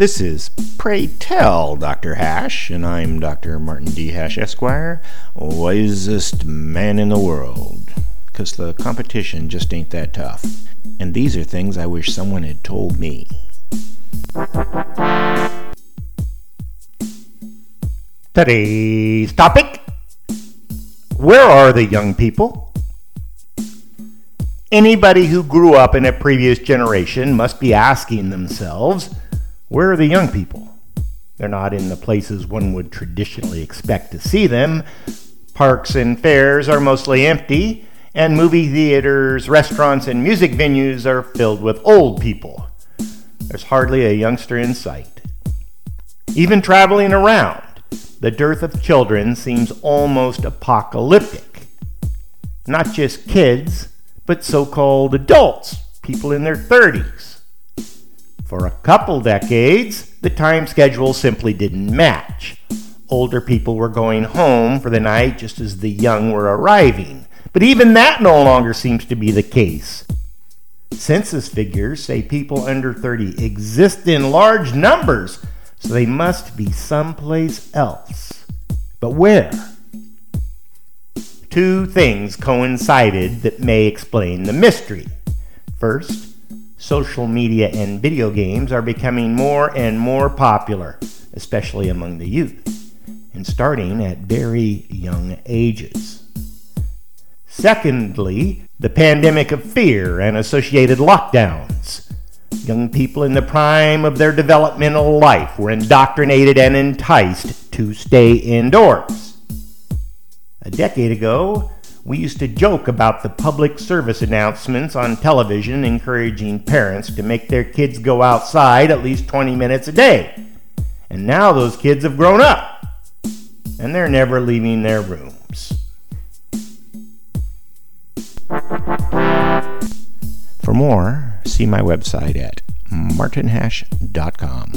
This is Pray Tell Dr. Hash, and I'm Dr. Martin D. Hash, Esquire, wisest man in the world. Because the competition just ain't that tough. And these are things I wish someone had told me. Today's topic Where are the young people? Anybody who grew up in a previous generation must be asking themselves, where are the young people? They're not in the places one would traditionally expect to see them. Parks and fairs are mostly empty, and movie theaters, restaurants, and music venues are filled with old people. There's hardly a youngster in sight. Even traveling around, the dearth of children seems almost apocalyptic. Not just kids, but so called adults, people in their 30s. For a couple decades, the time schedule simply didn't match. Older people were going home for the night just as the young were arriving. But even that no longer seems to be the case. Census figures say people under 30 exist in large numbers, so they must be someplace else. But where? two things coincided that may explain the mystery. First, social media and video games are becoming more and more popular, especially among the youth, and starting at very young ages. Secondly, the pandemic of fear and associated lockdowns. Young people in the prime of their developmental life were indoctrinated and enticed to stay indoors. A decade ago, we used to joke about the public service announcements on television encouraging parents to make their kids go outside at least 20 minutes a day. And now those kids have grown up, and they're never leaving their rooms. For more, see my website at martinhash.com.